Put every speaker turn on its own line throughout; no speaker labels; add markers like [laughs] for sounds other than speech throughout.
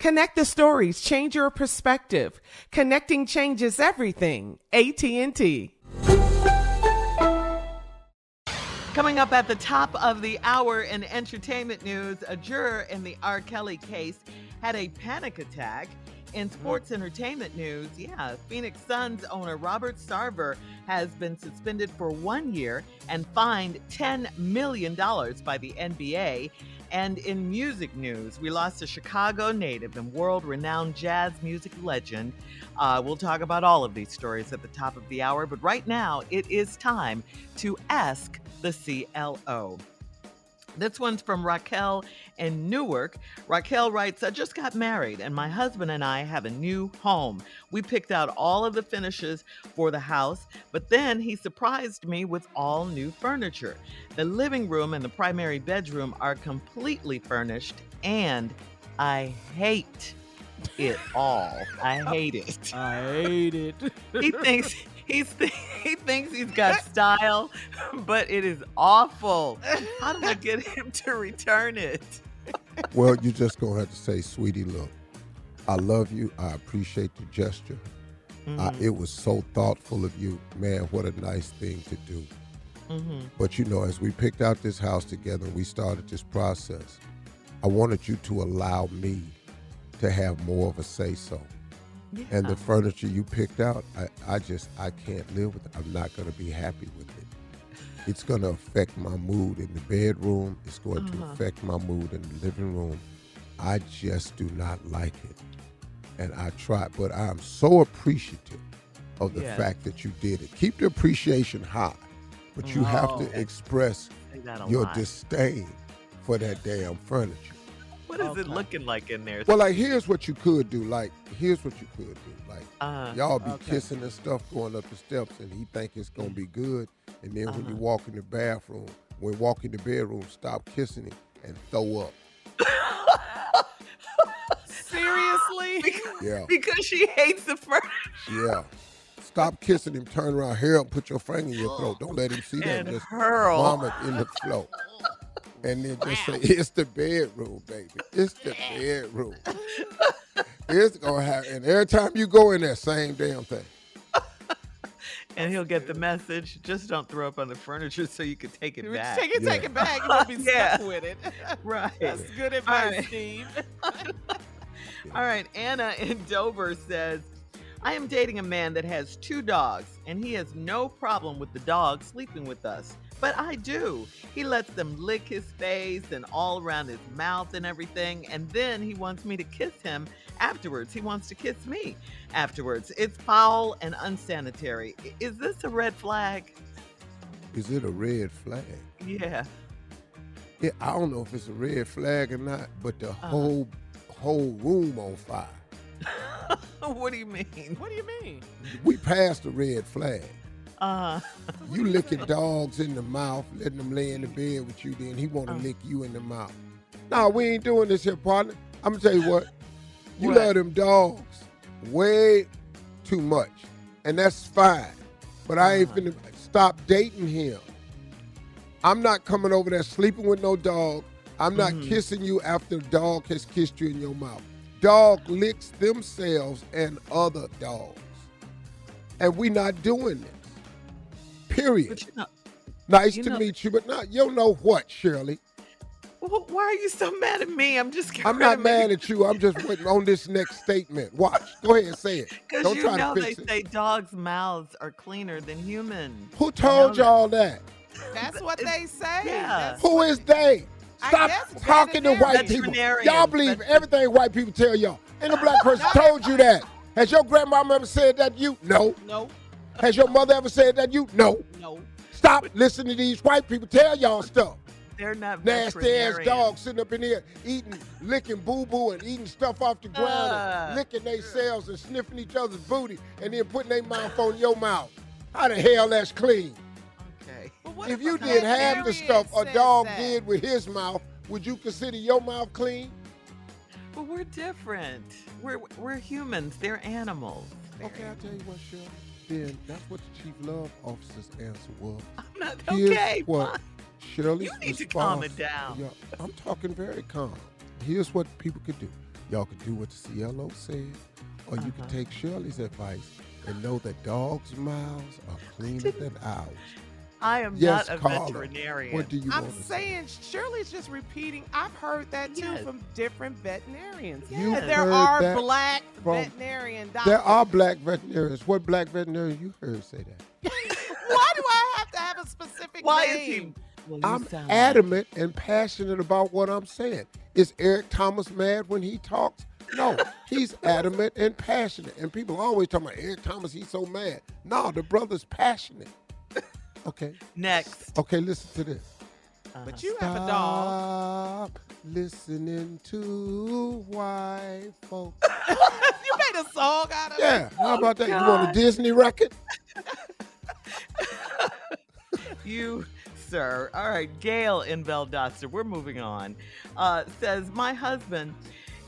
Connect the stories, change your perspective. Connecting changes everything. AT&T.
Coming up at the top of the hour in entertainment news, a juror in the R. Kelly case had a panic attack. In sports entertainment news, yeah, Phoenix Suns owner Robert Sarver has been suspended for one year and fined $10 million by the NBA. And in music news, we lost a Chicago native and world renowned jazz music legend. Uh, we'll talk about all of these stories at the top of the hour, but right now it is time to ask the CLO. This one's from Raquel in Newark. Raquel writes, I just got married and my husband and I have a new home. We picked out all of the finishes for the house, but then he surprised me with all new furniture. The living room and the primary bedroom are completely furnished, and I hate it all. I hate it. [laughs]
I hate it.
he thinks [laughs] he's [laughs] he thinks he's got [laughs] style, but it is awful. How do I [laughs] get him to return it?
well, you just gonna have to say, sweetie, look, I love you. I appreciate the gesture. Mm-hmm. I, it was so thoughtful of you, man. What a nice thing to do. Mm-hmm. But you know, as we picked out this house together, we started this process. I wanted you to allow me to have more of a say so. Yeah. And the furniture you picked out, I, I just I can't live with it. I'm not going to be happy with it. It's going to affect my mood in the bedroom. It's going uh-huh. to affect my mood in the living room. I just do not like it. And I try, but I'm so appreciative of the fact that you did it. Keep the appreciation high, but you have to express your lot. disdain for that damn furniture.
What is okay. it looking like in there?
Well, like here's what you could do. Like here's what you could do. Like uh, y'all be okay. kissing and stuff going up the steps, and he think it's gonna be good. And then uh-huh. when you uh-huh. walk in the bathroom, when walk in the bedroom, stop kissing him and throw up.
Seriously? [laughs]
Because, yeah.
Because she hates the furniture.
Yeah. Stop kissing him. Turn around. Here, put your finger in your throat. Don't let him see that.
Just hurl.
vomit in the floor. And then just say, "It's the bedroom, baby. It's the bedroom." it's gonna happen. And every time you go in there, same damn thing. [laughs]
And he'll get the message. Just don't throw up on the furniture so you can take it
You
back.
Take it, take it back. [laughs] You won't be
Yeah.
stuck with it. [laughs]
Right.
That's good advice,
right.
Steve.
All right, Anna in Dover says, I am dating a man that has two dogs, and he has no problem with the dog sleeping with us. But I do. He lets them lick his face and all around his mouth and everything, and then he wants me to kiss him afterwards. He wants to kiss me afterwards. It's foul and unsanitary. Is this a red flag?
Is it a red flag?
Yeah.
Yeah, I don't know if it's a red flag or not, but the
Uh-huh.
whole whole room on fire. [laughs]
what do you mean?
What do you mean?
We passed the red flag.
Uh,
You licking dogs in the mouth, letting them lay in the bed with you, then he want to
Uh.
lick you in the mouth. Nah, we ain't doing this here, partner. I'm gonna tell you what. You
What?
love them dogs way too much, and that's fine. But I ain't
Uh-huh.
finna stop dating him. I'm not coming over there sleeping with no dog. I'm not
Mhm.
kissing you after the dog has kissed you in your mouth. Dog licks themselves and other dogs. And we not doing this. Period.
but you know,
Nice
You
to
know-
meet you, but not you know what, Shirley.
wh- why are you so mad at me? I'm just
I'm not mad at you. I'm just waiting on this next statement. Watch. Go ahead and say it. [laughs]
Because
Don't
you
try
know
to
they
fix it.
say dogs' mouths are cleaner than humans.
Who told y'all that?
That's what they say.
Yeah.
That's
Who
what-
is they? Stop talking to white people. Y'all believe
Vet-
everything white people tell y'all. And a black [laughs] person told you that. Has your grandmama ever said that to you? No.
No,
Has your mother ever said that you? No.
no.
Stop listening to these white people tell y'all stuff.
They're not
Nasty ass
veterinarians.
dogs sitting up in here eating, licking boo boo and eating stuff off the ground
Uh.
and licking themselves and sniffing each other's booty and then putting their mouth on your mouth. How the hell that's clean?
Okay.
But what
if
if
you did half the stuff a dog
that?
did with his mouth, would you consider your mouth clean?
But we're different. We're we're humans. They're animals.
Okay, I'll tell you what, Shirley. Then that's what the chief love officer's answer was.
I'm not
Here's
okay.
what
fine.
Shirley's
You need to calm it
response-
down.
Yeah, I'm talking very calm. Here's what people could do. Y'all could do what the CLO said, or you
Uh-huh.
could take Shirley's advice and know that dogs' mouths are [laughs] cleaner than ours.
I am
Yes,
not a
caller.
veterinarian.
What do you
I'm
want to say?
saying Shirley's just repeating. I've heard that too
Yes.
from different veterinarians.
You
And there
heard
are
that
black
from-
veterinarian doctors.
There are black veterinarians. What black veterinarian you heard say that? [laughs]
Why do I have to have a specific
Why is
name?
he? Well,
I'm
sound like-
adamant and passionate about what I'm saying. Is Eric Thomas mad when he talks? No, he's [laughs] adamant and passionate. And people always talking about Eric Thomas, he's so mad. No, the brother's passionate. Okay.
Next.
Okay, listen to this.
But you have a dog.
Stop listening to white folks. [laughs]
you made a song out of that?
Yeah,
it.
how about that? You want
Oh, God.
a Disney record? [laughs]
You, sir. All right, Gail in Valdosta. We're moving on. Uh, says my husband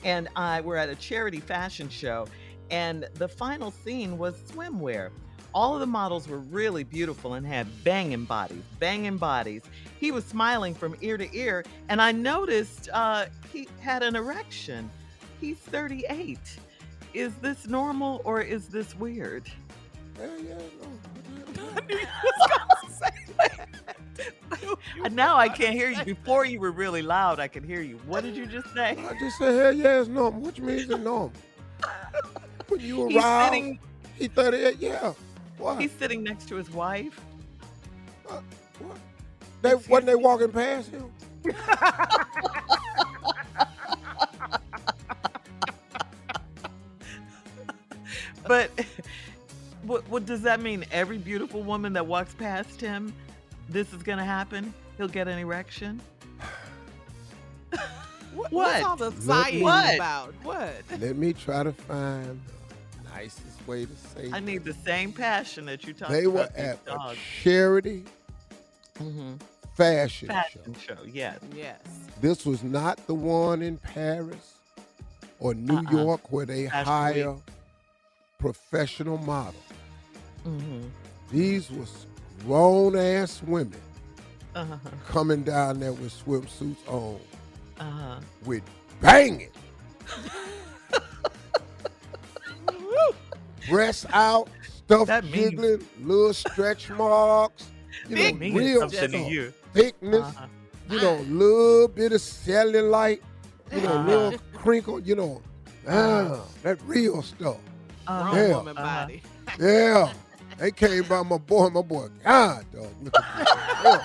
and I were at a charity fashion show, and the final scene was swimwear. All of the models were really beautiful and had banging bodies, banging bodies. He was smiling from ear to ear, and I noticed uh, he had an erection. He's 38. Is this normal or is this weird?
Yeah, yeah, [laughs] no.
I knew you was gonna [laughs] say that.
Now I can't hear you. Before you were really loud, I could hear you. What did you just say?
I just said, hell yeah, it's normal. What you mean it's normal? [laughs] When you
sitting,
he 38, yeah. What?
he's sitting next to his wife.
Uh, what? They, wasn't they walking past him? [laughs]
But what, what does that mean? Every beautiful woman that walks past him, this is going to happen? He'll get an erection? [sighs] [laughs]
What,
What?
What's all the
Let
sighing about? What?
Let me try to find the nicest way to say
I need the same passion that you talked about.
They were
about these
at a
dogs.
charity
Mhm.
fashion,
Fashion
show.
show, yes.
Yes.
This was not the one in Paris or New
Uh-uh.
York where they
Fashion
hire professional models.
hmm
These was grown ass women
Uh-huh.
coming down there with swimsuits on,
Uh-huh.
with banging. [laughs] Breasts out, stuff
That means-
jiggling, little stretch marks. [laughs] You
Big
know,
means
real
something
stuff.
you.
Thickness.
Uh-huh.
You know, little bit of cellulite. You know,
Uh-huh.
little crinkle. You know, ah, that real stuff.
Uh-huh.
Yeah.
woman
Uh-huh.
body.
Yeah. [laughs] They came by my boy. My boy, God, dog. Look at. Yeah.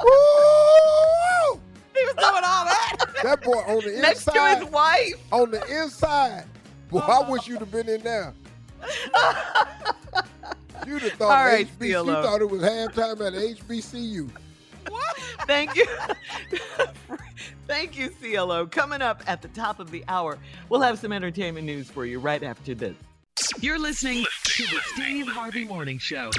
[laughs] Woo!
He was doing all that.
That boy on the
Next to his wife.
on the inside. [laughs] Boy, I wish you'd have been in there. [laughs] You'd have thought
All right,
HBC, you thought it was halftime at HBCU. What?
Thank you. [laughs] Thank you, CLO. Coming up at the top of the hour, we'll have some entertainment news for you right after this.
You're listening to the Steve Harvey Morning Show.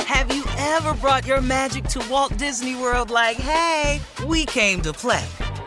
Have you ever brought your magic to Walt Disney World like, hey, we came to play?